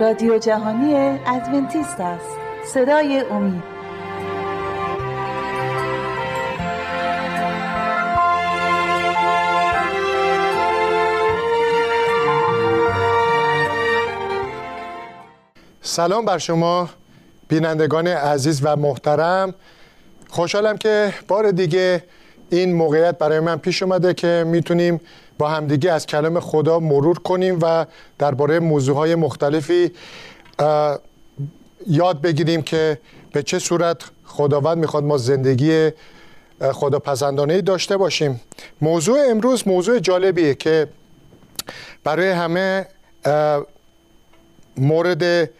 رادیو جهانی ادونتیست است. صدای امید. سلام بر شما بینندگان عزیز و محترم. خوشحالم که بار دیگه این موقعیت برای من پیش اومده که می‌تونیم با همدیگه از کلام خدا مرور کنیم و درباره موضوعهای مختلفی یاد بگیریم که به چه صورت خداوند می‌خواد ما زندگی خداپسندانه داشته باشیم. موضوع امروز موضوع جالبیه که برای همه مورد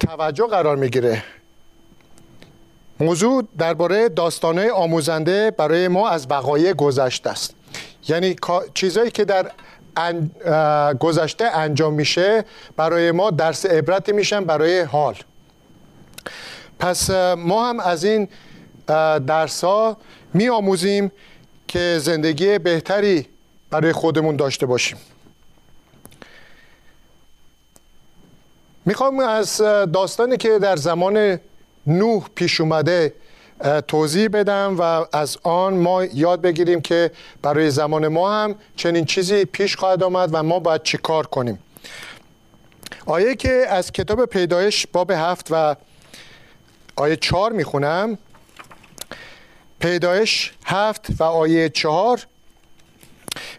توجه قرار می‌گیره. موضوع درباره داستانه آموزنده برای ما از وقایع گذشته است. یعنی چیزهایی که در گذشته انجام میشه برای ما درس عبرتی میشن برای حال. پس ما هم از این درس ها می آموزیم که زندگی بهتری برای خودمون داشته باشیم. می‌خوام از داستانی که در زمان نوح پیش اومده توضیح بدم و از آن ما یاد بگیریم که برای زمان ما هم چنین چیزی پیش خواهد آمد و ما باید چی کار کنیم. آیه که از کتاب پیدایش باب هفت و آیه چهار می‌خونم. پیدایش هفت و آیه چهار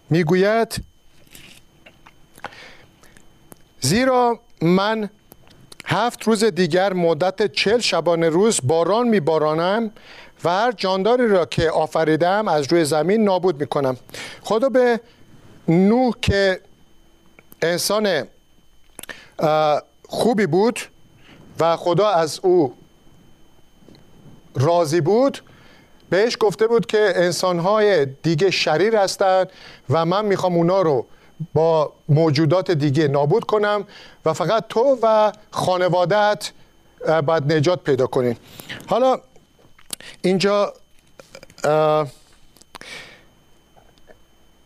می‌گوید زیرا من هفت روز دیگر مدت چل شبانه روز باران میبارانم و هر جانداری را که آفریدم از روی زمین نابود می‌کنم. خدا به نوح که انسان خوبی بود و خدا از او راضی بود بهش گفته بود که انسانهای دیگه شریر هستند و من می‌خوام اونا رو با موجودات دیگه نابود کنم و فقط تو و خانوادت باید نجات پیدا کنین حالا اینجا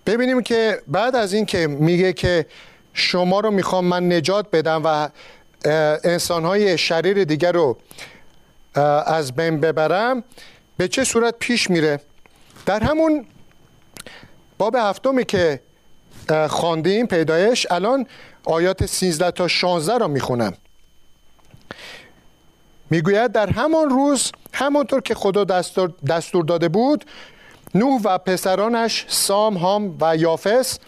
ببینیم که بعد از این که میگه که شما رو می‌خوام من نجات بدم و انسانهای شریر دیگر رو از بین ببرم به چه صورت پیش میره؟ در همون باب هفتمی که خواندیم پیدایش الان آیات 13 تا 16 را می‌خونم. می‌گوید در همان روز همانطور که خدا دستور, دستور داده بود نوح و پسرانش سام هام و یافس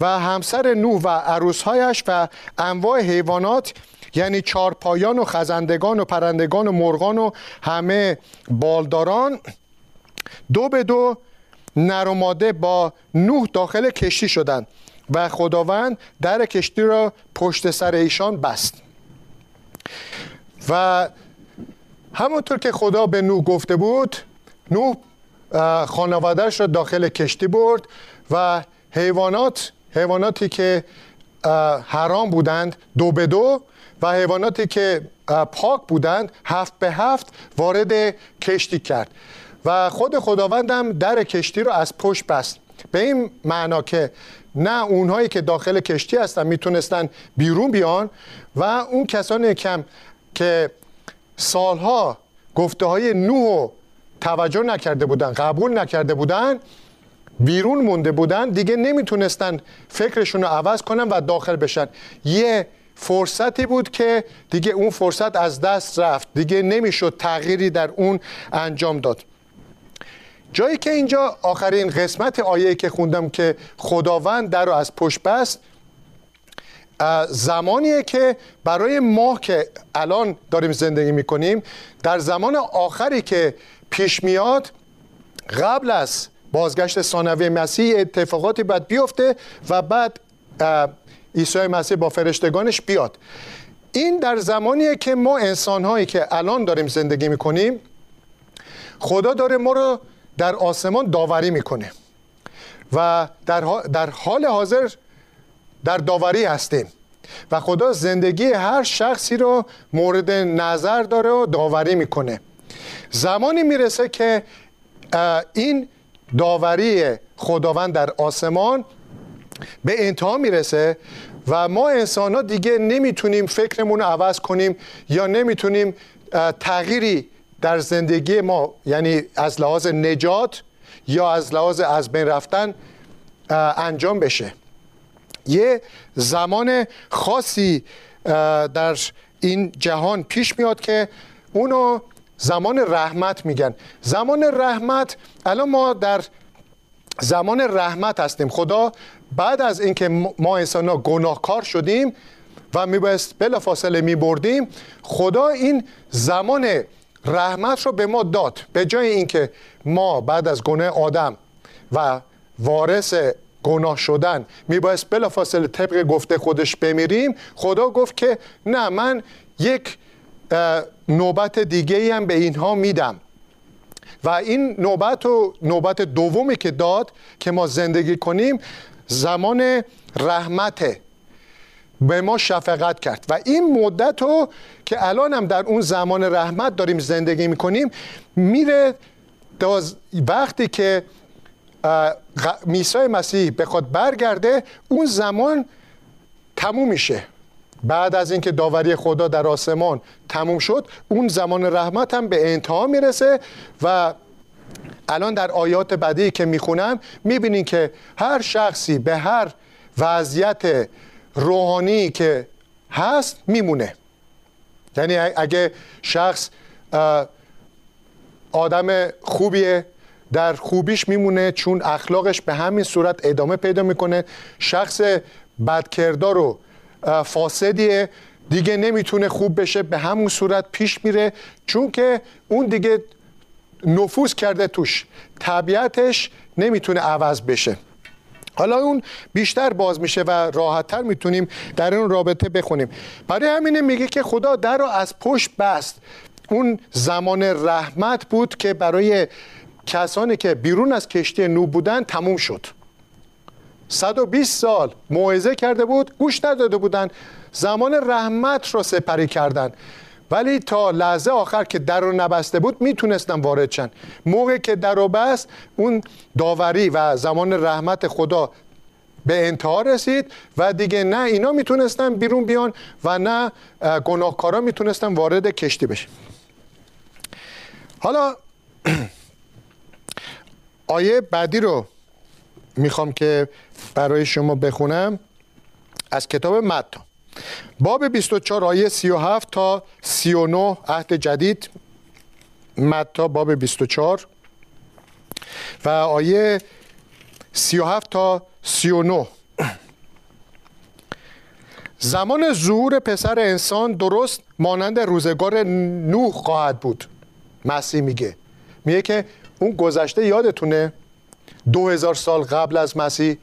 و همسر نوح و عروسهایش و انواع حیوانات یعنی چارپایان و خزندگان و پرندگان و مرغان و همه بالداران دو به دو نر با نوح داخل کشتی شدند و خداوند در کشتی را پشت سر ایشان بست. و همونطور که خدا به نوح گفته بود نوح خانوادهش را داخل کشتی برد و حیوانات حیواناتی که حرام بودند دو به دو و حیواناتی که پاک بودند هفت به هفت وارد کشتی کرد. و خود خداوندم در کشتی رو از پشت بست. به این معنا که نه اونهایی که داخل کشتی هستن می‌تونستن بیرون بیان و اون کسانی کم که سالها گفته های نوح توجه نکرده بودن قبول نکرده بودن بیرون مونده بودن دیگه نمی‌تونستن فکرشون رو عوض کنن و داخل بشن. یه فرصتی بود که دیگه اون فرصت از دست رفت. دیگه نمی‌شد تغییری در اون انجام داد. جایی که اینجا آخرین قسمت آیه که خوندم که خداوند در رو از پشت بست زمانیه که برای ما که الان داریم زندگی می‌کنیم در زمان آخری که پیش میاد قبل از بازگشت ثانوی مسیح اتفاقاتی باید بیفته و بعد عیسی مسیح با فرشتگانش بیاد. این در زمانیه که ما انسانهایی که الان داریم زندگی می‌کنیم خدا داره ما رو در آسمان داوری می‌کنه و در, در حال حاضر در داوری هستیم و خدا زندگی هر شخصی رو مورد نظر داره و داوری می‌کنه. زمانی می‌رسه که این داوری خداوند در آسمان به انتها می‌رسه و ما انسان ها دیگه نمی‌تونیم فکرمون رو عوض کنیم یا نمی‌تونیم تغییری در زندگی ما یعنی از لحاظ نجات یا از لحاظ از بین رفتن انجام بشه. یه زمان خاصی در این جهان پیش میاد که اونو زمان رحمت میگن. زمان رحمت الان ما در زمان رحمت هستیم. خدا بعد از اینکه ما انسان ها گناهکار شدیم و میبایست بلا فاصله میبردیم خدا این زمان رحمت رو به ما داد. به جای اینکه ما بعد از گناه آدم و وارث گناه شدن میبایست بلا فاصله طبق گفته خودش بمیریم خدا گفت که نه من یک نوبت دیگه هم به اینها میدم. و این نوبت و نوبت دومی که داد که ما زندگی کنیم زمان رحمته. به ما شفقت کرد. و این مدت رو که الان هم در اون زمان رحمت داریم زندگی می‌کنیم میره وقتی که میسای مسیح بخواد برگرده اون زمان تموم میشه. بعد از اینکه داوری خدا در آسمان تموم شد اون زمان رحمت هم به انتها می‌رسه و الان در آیات بعدی که می‌خونم می‌بینین که هر شخصی به هر وضعیت روحانی که هست میمونه. یعنی اگه شخص آدم خوبیه در خوبیش میمونه چون اخلاقش به همین صورت ادامه پیدا می‌کنه. شخص بدکردار و فاسدیه دیگه نمی‌تونه خوب بشه به همون صورت پیش میره. چون که اون دیگه نفوذ کرده توش. طبیعتش نمی‌تونه عوض بشه. حالا اون بیشتر باز میشه و راحتتر می‌تونیم در اون رابطه بخونیم. برای همینه میگه که خدا در رو از پشت بست. اون زمان رحمت بود که برای کسانی که بیرون از کشتی نو بودن تموم شد. 120 سال موعظه کرده بود گوش نداده بودن. زمان رحمت را سپری کردند ولی تا لحظه آخر که در رو نبسته بود می‌تونستن وارد شن. موقع که در رو بست اون داوری و زمان رحمت خدا به انتها رسید و دیگه نه اینا می‌تونستن بیرون بیان و نه گناهکارا می‌تونستن وارد کشتی بشن. حالا آیه بعدی رو می‌خوام که برای شما بخونم. از کتاب متا. باب 24 آیه 37 تا 39 عهد جدید. متا باب 24 و آیه 37 تا 39 زمان ظهور پسر انسان درست مانند روزگار نوح خواهد بود. مسیح میگه. میگه که اون گذشته یادتونه دو هزار سال قبل از مسیح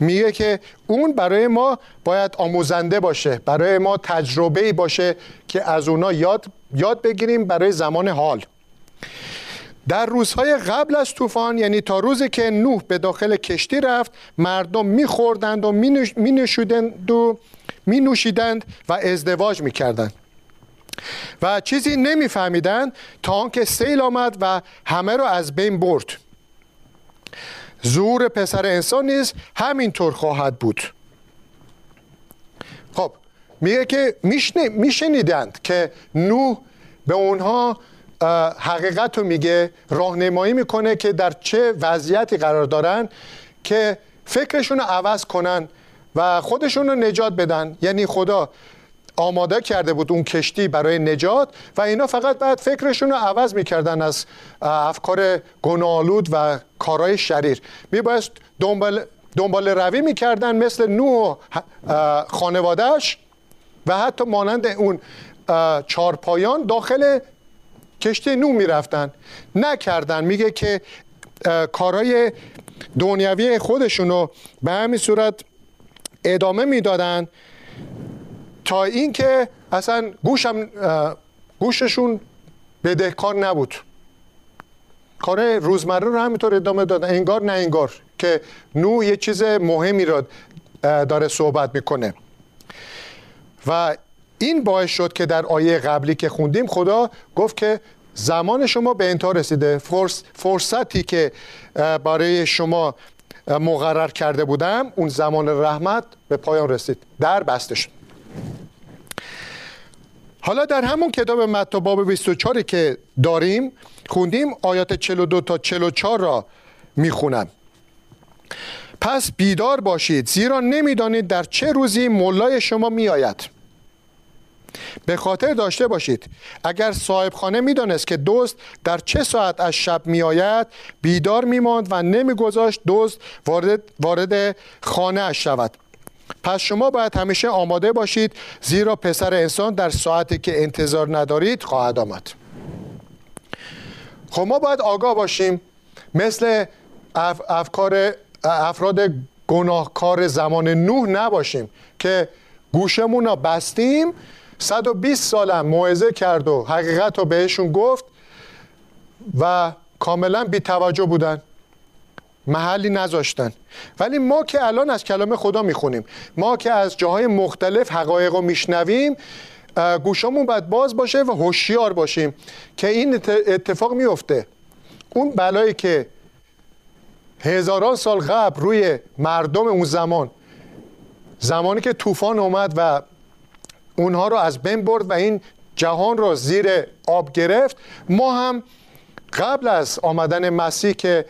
میگه که اون برای ما باید آموزنده باشه برای ما تجربه باشه که از اونا یاد, یاد بگیریم برای زمان حال. در روزهای قبل از طوفان یعنی تا روزی که نوح به داخل کشتی رفت مردم میخوردند و مینوشیدند و نوشیدند و ازدواج می‌کردند. و چیزی نمیفهمیدند تا آنکه سیل آمد و همه را از بین برد. زور پسر انسان نیز همینطور خواهد بود. خب میگه که میشنیدند که نوح به اونها حقیقت رو میگه راهنمایی می‌کنه که در چه وضعیتی قرار دارن که فکرشون رو عوض کنن و خودشون رو نجات بدن. یعنی خدا آماده کرده بود اون کشتی برای نجات و اینا فقط بعد فکرشون رو عوض می‌کردن از افکار گناهالود و کارهای شریر. میبایست دنبال, دنبال روی می‌کردن مثل نو خانوادهش و حتی مانند اون چارپایان داخل کشتی نو می‌رفتن. نکردن. میگه که کارهای دنیوی خودشونو به همین صورت ادامه می‌دادن تا اینکه اصلا گوشم گوششون بدهکار نبود. کار روزمره رو همینطور ادامه دادن انگار نه انگار که نو یه چیز مهمی را داره صحبت می‌کنه. و این باعث شد که در آیه قبلی که خوندیم خدا گفت که زمان شما به انتها رسیده. فرص، فرصتی که برای شما مقرر کرده بودم اون زمان رحمت به پایان رسید. در بسته حالا در همون کتاب متی باب 24 که داریم خوندیم آیات 42 تا 44 را می‌خونم. پس بیدار باشید زیرا نمی‌دانید در چه روزی مولای شما میآید. به خاطر داشته باشید اگر صاحب خانه می‌دانست که دوست در چه ساعت از شب میآید بیدار میماند و نمیگذاشت دوست وارد, وارد خانه اش شود. پس شما باید همیشه آماده باشید زیرا پسر انسان در ساعتی که انتظار ندارید خواهد آمد. خب ما باید آگاه باشیم. مثل افکار افراد گناهکار زمان نوح نباشیم که گوشمون رو بستیم. 120 سالم موعظه کرد و حقیقت رو بهشون گفت و کاملا بی توجه بودن. محلی نذاشتن. ولی ما که الان از کلام خدا می‌خونیم. ما که از جاهای مختلف حقایق رو میشنویم گوشامون باید باز باشه و هوشیار باشیم که این اتفاق میفته. اون بلایی که هزاران سال قبل روی مردم اون زمان زمانی که طوفان اومد و اونها رو از بین برد و این جهان رو زیر آب گرفت ما هم قبل از آمدن مسیح که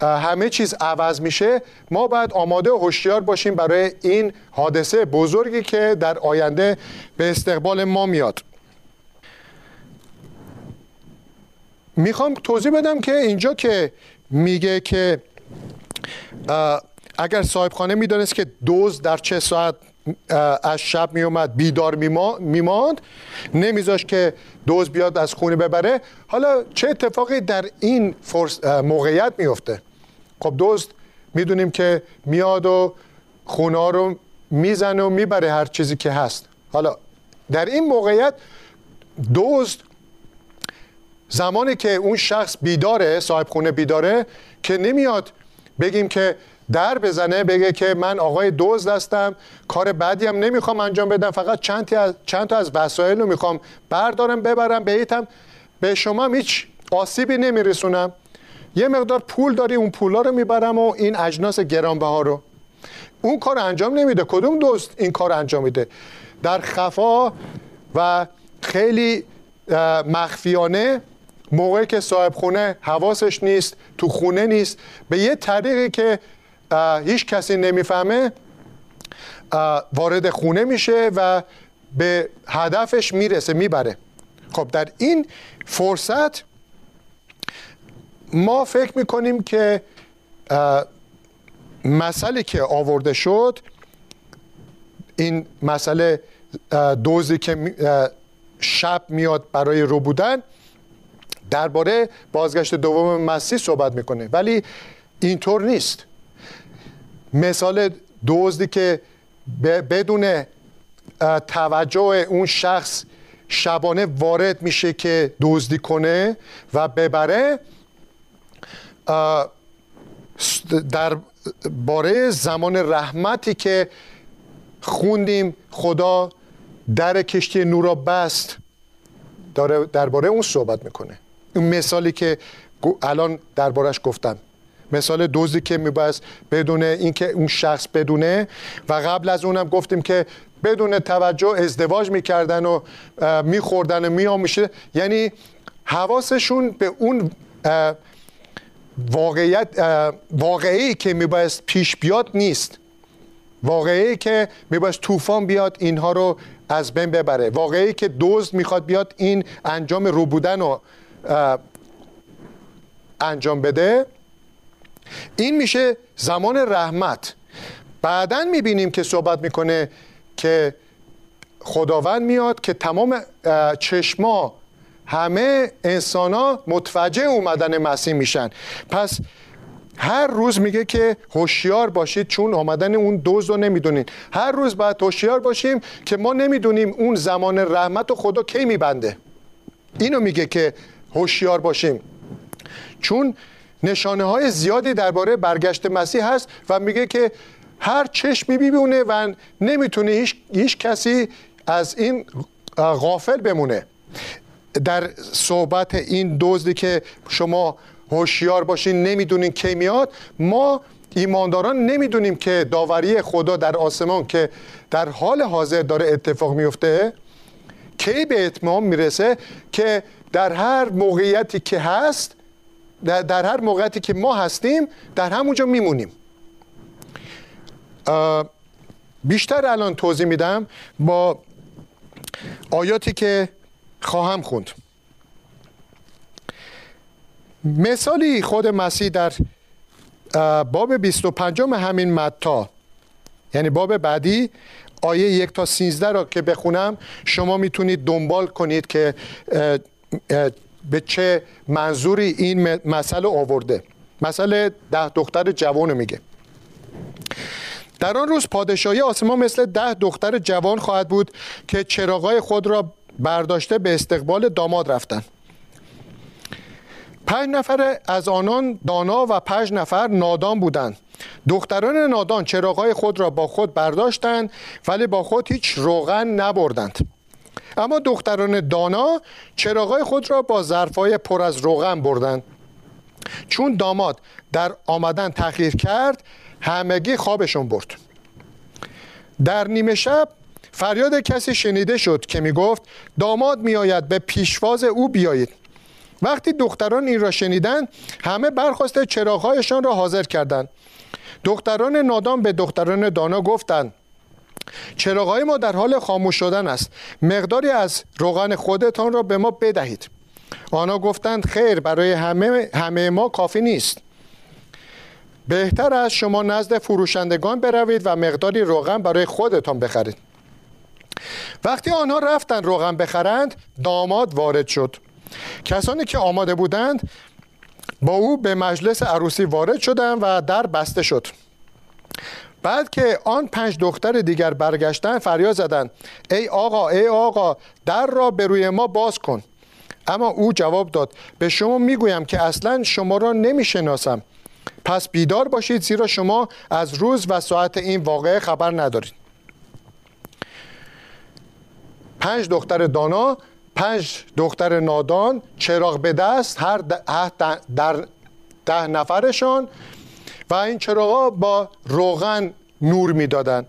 همه چیز عوض میشه ما باید آماده و هوشیار باشیم برای این حادثه بزرگی که در آینده به استقبال ما میاد. می‌خوام توضیح بدم که اینجا که میگه که اگر صاحب خانه می‌دانست که دوز در چه ساعت از شب میومد بیدار میماند نمیذاش که دوز بیاد از خونه ببره. حالا چه اتفاقی در این موقعیت میفته خب دوست می‌دونیم که میاد و خونه رو می‌زنه و می‌بره هر چیزی که هست. حالا در این موقعیت دوست زمانی که اون شخص بیداره صاحب خونه بیداره که نمیاد بگیم که در بزنه بگه که من آقای دوز هستم کار بعدی هم نمی‌خوام انجام بدم فقط چند, از، چند تا از وسایل رو می‌خوام بردارم ببرم بهیتم. به شما هیچ آسیبی نمیرسونم. یه مقدار پول داری اون پولا رو می‌برم و این اجناس گرانبها رو. اون کار انجام نمیده. کدوم دوست این کار انجام میده؟ در خفا و خیلی مخفیانه موقعی که صاحب خونه حواسش نیست تو خونه نیست به یه طریقی که هیچ کسی نمی‌فهمه وارد خونه میشه و به هدفش می‌رسه می‌بره. خب در این فرصت ما فکر می‌کنیم که مسئله که آورده شد این مسئله دوزی که شب میاد برای رو بودن درباره بازگشت دوم مسیح صحبت می‌کنه. ولی اینطور نیست. مثال دزدی که بدون توجه اون شخص شبانه وارد میشه که دزدی کنه و ببره در باره زمان رحمتی که خوندیم خدا در کشتی نورا بست داره درباره اون صحبت می‌کنه. اون مثالی که الان دربارش گفتم. مثال دوزی که میباید بدون اینکه اون شخص بدونه و قبل از اونم گفتیم که بدون توجه ازدواج می‌کردن و میخوردن و میآمیشه یعنی حواسشون به اون واقعیت واقعی که میباید پیش بیاد نیست. واقعی که میباید طوفان بیاد اینها رو از بین ببره. واقعی که دزد می‌خواد بیاد این انجام رو بودن رو انجام بده. این میشه زمان رحمت. بعدا می‌بینیم که صحبت می‌کنه که خداوند میاد که تمام چشما همه انسان ها متوجه اومدن مسیح میشن. پس هر روز میگه که هوشیار باشید چون آمدن اون دوز رو نمی‌دونین. هر روز باید هوشیار باشیم که ما نمی‌دونیم اون زمان رحمت و خدا کی میبنده. اینو میگه که هوشیار باشیم. چون نشانه های زیادی درباره برگشت مسیح هست و میگه که هر چشمی می‌بینه و نمی‌تونه هیچ, هیچ کسی از این غافل بمونه. در صحبت این دزدی که شما هوشیار باشین نمی‌دونین کی میاد ما ایمانداران نمی‌دونیم که داوری خدا در آسمان که در حال حاضر داره اتفاق میفته کی به اتمام می‌رسه که در هر موقعیتی که هست در, هر موقعیتی که ما هستیم در همونجا میمونیم. بیشتر الان توضیح میدم با آیاتی که خواهم خوند. مثالی خود مسیح در باب 25 همین متا یعنی باب بعدی آیه یک تا 13 را که بخونم شما می‌تونید دنبال کنید که به چه منظوری این مسئله آورده. مسئله ده دختر جوان میگه. در آن روز پادشاهی آسمان مثل ده دختر جوان خواهد بود که چراغای خود را برداشته به استقبال داماد رفتند پنج نفر از آنان دانا و پنج نفر نادان بودند. دختران نادان چراغای خود را با خود برداشتند ولی با خود هیچ روغن نبردند. اما دختران دانا چراغای خود را با ظرفای پر از روغن بردند. چون داماد در آمدن تأخیر کرد همگی خوابشون برد. در نیمه شب فریاد کسی شنیده شد که می گفت داماد می آید به پیشواز او بیایید. وقتی دختران این را شنیدند همه برخواسته چراغهایشان را حاضر کردند. دختران نادان به دختران دانا گفتند چراغهای ما در حال خاموش شدن است. مقداری از روغن خودتان را به ما بدهید. آنها گفتند خیر برای همه, همه ما کافی نیست. بهتر است شما نزد فروشندگان بروید و مقداری روغن برای خودتان بخرید. وقتی آنها رفتند روغن بخرند داماد وارد شد. کسانی که آماده بودند با او به مجلس عروسی وارد شدند و در بسته شد. بعد که آن پنج دختر دیگر برگشتن فریاد زدند ای آقا ای آقا در را به روی ما باز کن. اما او جواب داد به شما می‌گویم که اصلا شما را نمی‌شناسم. پس بیدار باشید زیرا شما از روز و ساعت این واقعه خبر ندارید. پنج دختر دانا پنج دختر نادان چراغ به دست هر در ده نفرشان و این چراغا با روغن نور می‌دادن.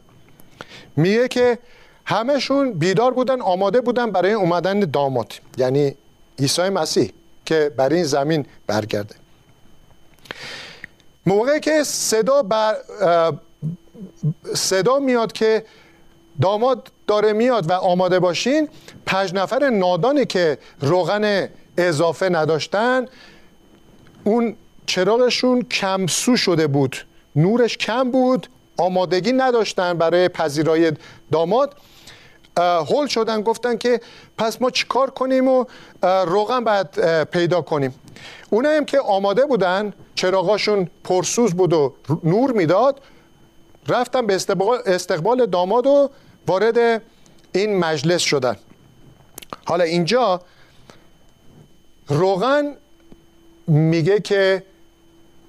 میگه که همشون بیدار بودن آماده بودن برای اومدن داماد یعنی عیسی مسیح که بر این زمین برگرده. موقعی که صدا بر صدا میاد که داماد داره میاد و آماده باشین. پنج نفر نادانی که روغن اضافه نداشتن اون چراغشون کمسو شده بود. نورش کم بود آمادگی نداشتن برای پذیرای داماد. هول شدن گفتن که پس ما چیکار کنیم و روغن باید پیدا کنیم. اونایی که آماده بودن چراغاشون پرسوز بود و نور می‌داد رفتن به استقبال داماد و وارد این مجلس شدن. حالا اینجا روغن میگه که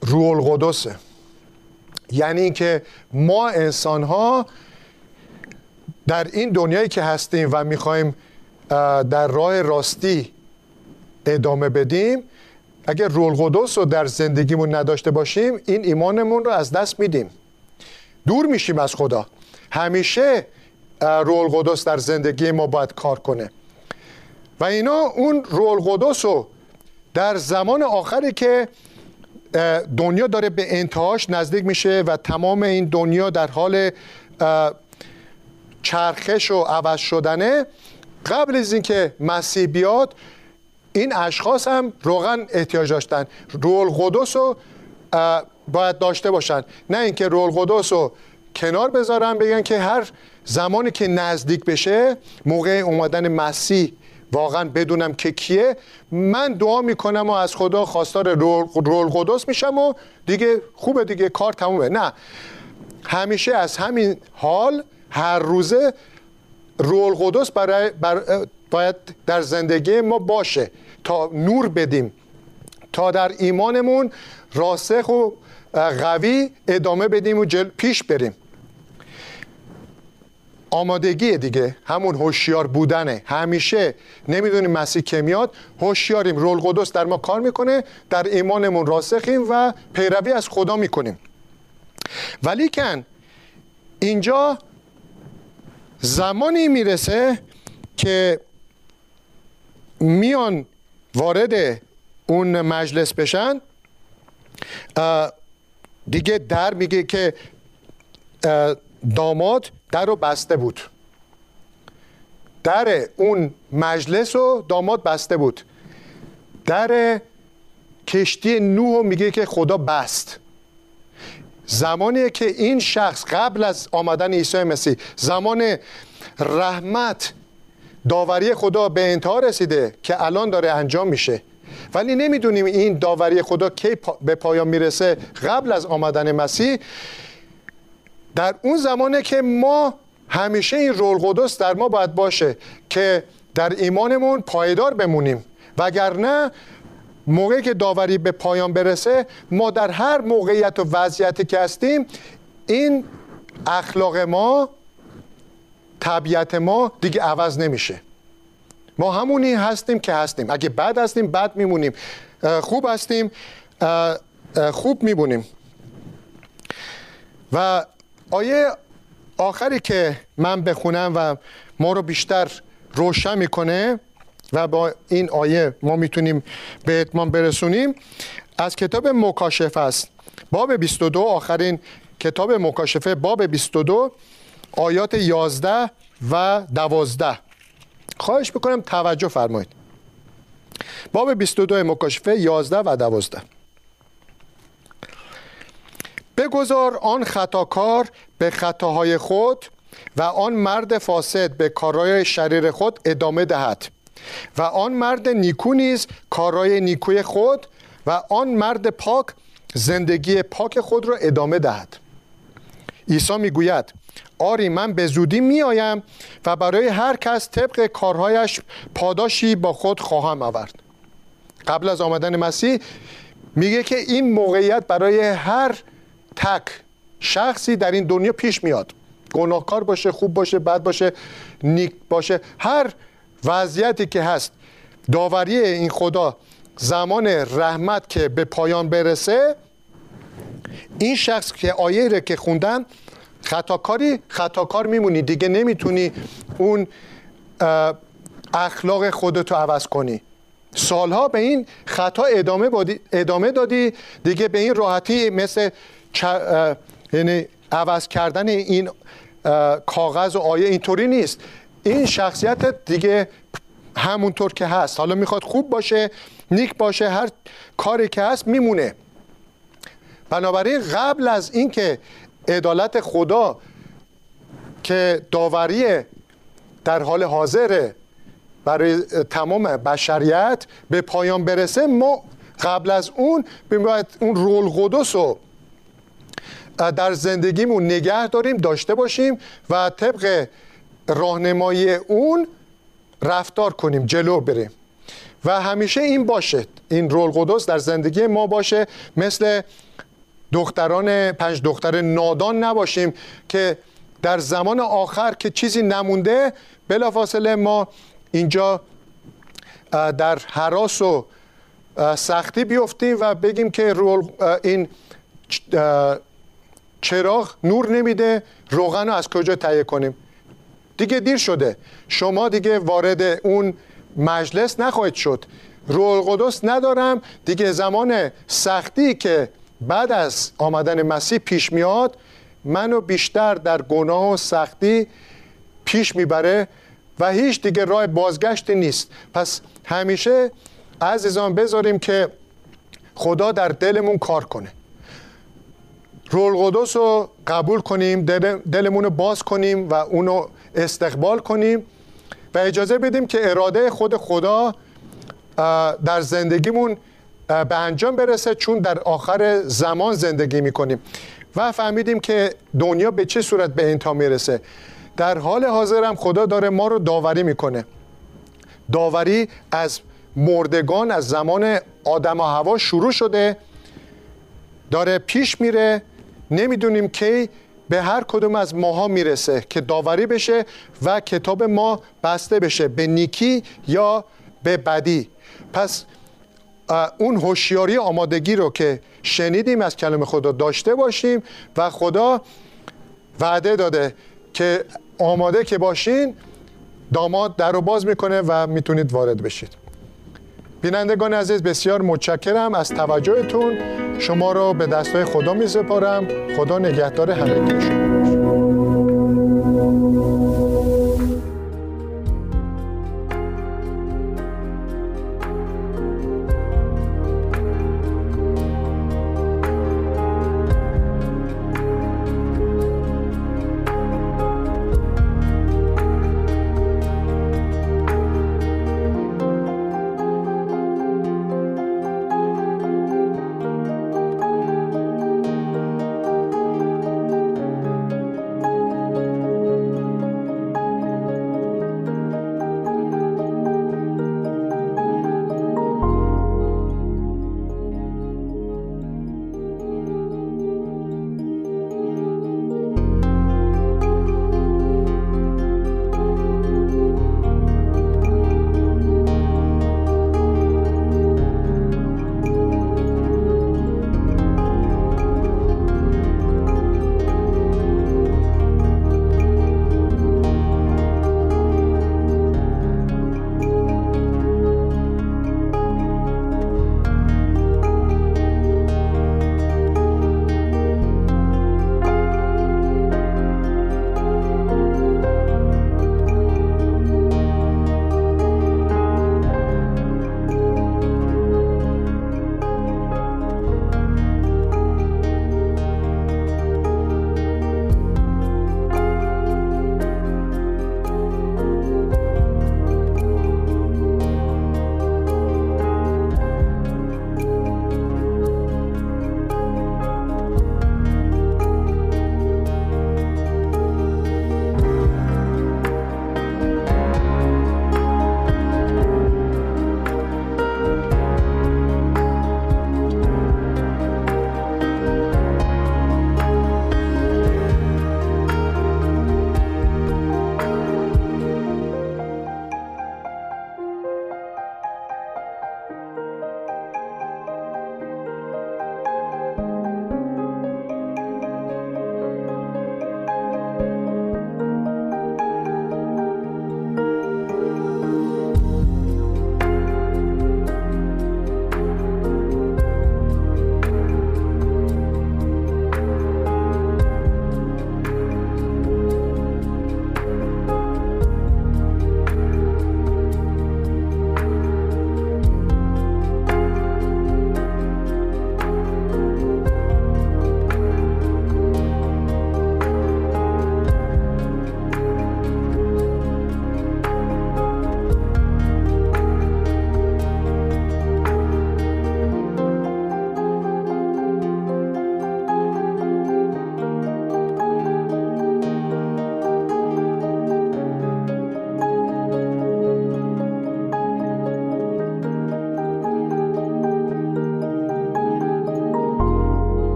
روح القدسه. یعنی اینکه ما انسان ها در این دنیایی که هستیم و می‌خوایم در راه راستی ادامه بدیم اگر رول قدس رو در زندگیمون نداشته باشیم این ایمانمون رو از دست میدیم. دور میشیم از خدا. همیشه رول قدس در زندگی ما باید کار کنه. و اینا اون رول قدس رو در زمان آخری که دنیا داره به انتهاش نزدیک میشه و تمام این دنیا در حال چرخش و عوض شدنه قبل از اینکه مسیح بیاد این اشخاص هم روغن احتیاج داشتن. رول قدس رو باید داشته باشن. نه اینکه رول قدس رو کنار بذارن بگن که هر زمانی که نزدیک بشه موقع اومدن مسیح واقعا بدونم که کیه من دعا می‌کنم و از خدا خواستار رول قدس میشم و دیگه خوبه دیگه کار تمومه. نه. همیشه از همین حال هر روزه رول قدس برای باید در زندگی ما باشه تا نور بدیم. تا در ایمانمون راسخ و قوی ادامه بدیم و جل پیش بریم. آمادگی دیگه. همون هوشیار بودنه. همیشه نمی‌دونیم مسیح که میاد. هوشیاریم. رول قدس در ما کار می‌کنه. در ایمانمون راسخیم و پیروی از خدا می‌کنیم. ولی کن اینجا زمانی می‌رسه که میان وارد اون مجلس بشن. دیگه در میگه که داماد در رو بسته بود. در اون مجلس رو داماد بسته بود. در کشتی نوح میگه که خدا بست. زمانی که این شخص قبل از آمدن عیسی مسیح زمان رحمت داوری خدا به انتها رسیده که الان داره انجام میشه. ولی نمی‌دونیم این داوری خدا کی به پایان می‌رسه قبل از آمدن مسیح. در اون زمانه که ما همیشه این رول قدس در ما باید باشه که در ایمانمون پایدار بمونیم. وگرنه موقعی که داوری به پایان برسه ما در هر موقعیت و وضعیتی که هستیم این اخلاق ما طبیعت ما دیگه عوض نمیشه. ما همونی هستیم که هستیم. اگه بد هستیم بد میمونیم. خوب هستیم خوب میبونیم و آیه آخری که من بخونم و ما رو بیشتر روشن می‌کنه و با این آیه ما می‌تونیم به اتمام برسونیم. از کتاب مکاشفه است. باب 22 آخرین کتاب مکاشفه باب 22 آیات 11 و 12 خواهش می‌کنم توجه فرمایید. باب 22 مکاشفه 11 و 12 بگذار آن خطاکار به خطاهای خود و آن مرد فاسد به کارهای شریر خود ادامه دهد و آن مرد نیکو نیز کارهای نیکوی خود و آن مرد پاک زندگی پاک خود را ادامه دهد. عیسی می‌گوید آری من به زودی میآیم و برای هر کس طبق کارهایش پاداشی با خود خواهم آورد. قبل از آمدن مسیح میگه که این موقعیت برای هر تک شخصی در این دنیا پیش میاد. گناهکار باشه خوب باشه بد باشه نیک باشه. هر وضعیتی که هست داوری این خدا زمان رحمت که به پایان برسه این شخص که آیه رو که خوندن خطاکاری خطاکار میمونی. دیگه نمی‌تونی اون اخلاق خودتو عوض کنی. سالها به این خطا ادامه, ادامه دادی. دیگه به این راحتی مثل یعنی عوض کردن این کاغذ و آیه اینطوری نیست. این شخصیت دیگه همونطور که هست. حالا می‌خواد خوب باشه نیک باشه هر کاری که هست میمونه. بنابراین قبل از اینکه عدالت خدا که داوری در حال حاضر برای تمام بشریت به پایان برسه ما قبل از اون باید اون رول قدس رو در زندگیمون نگه داریم داشته باشیم و طبق راهنمایی اون رفتار کنیم جلو بریم. و همیشه این باشه. این رول قدس در زندگی ما باشه. مثل دختران پنج دختر نادان نباشیم که در زمان آخر که چیزی نمونده بلافاصله ما اینجا در حراس و سختی بیفتیم و بگیم که رول این چراغ نور نمیده روغن رو از کجا تهیه کنیم؟ دیگه دیر شده. شما دیگه وارد اون مجلس نخواهید شد. رول قدس ندارم. دیگه زمان سختی که بعد از آمدن مسیح پیش میاد منو بیشتر در گناه و سختی پیش می‌بره و هیچ دیگه راه بازگشتی نیست. پس همیشه عزیزان بذاریم که خدا در دلمون کار کنه. رول قدس رو قبول کنیم دل دلمون رو باز کنیم و اونو استقبال کنیم و اجازه بدیم که اراده خود خدا در زندگیمون به انجام برسه چون در آخر زمان زندگی می‌کنیم. و فهمیدیم که دنیا به چه صورت به انتها می‌رسه. در حال حاضر هم خدا داره ما رو داوری می‌کنه. داوری از مردگان از زمان آدم و هوا شروع شده داره پیش میره نمی‌دونیم کی به هر کدوم از ماها می‌رسه که داوری بشه و کتاب ما بسته بشه به نیکی یا به بدی. پس اون هوشیاری آمادگی رو که شنیدیم از کلمه خدا داشته باشیم و خدا وعده داده که آماده که باشین داماد در رو باز می‌کنه و می‌تونید وارد بشید. بینندگان عزیز بسیار متشکرم از توجهتون. شما رو به دستای خدا میسپارم خدا نگهدار همگی شما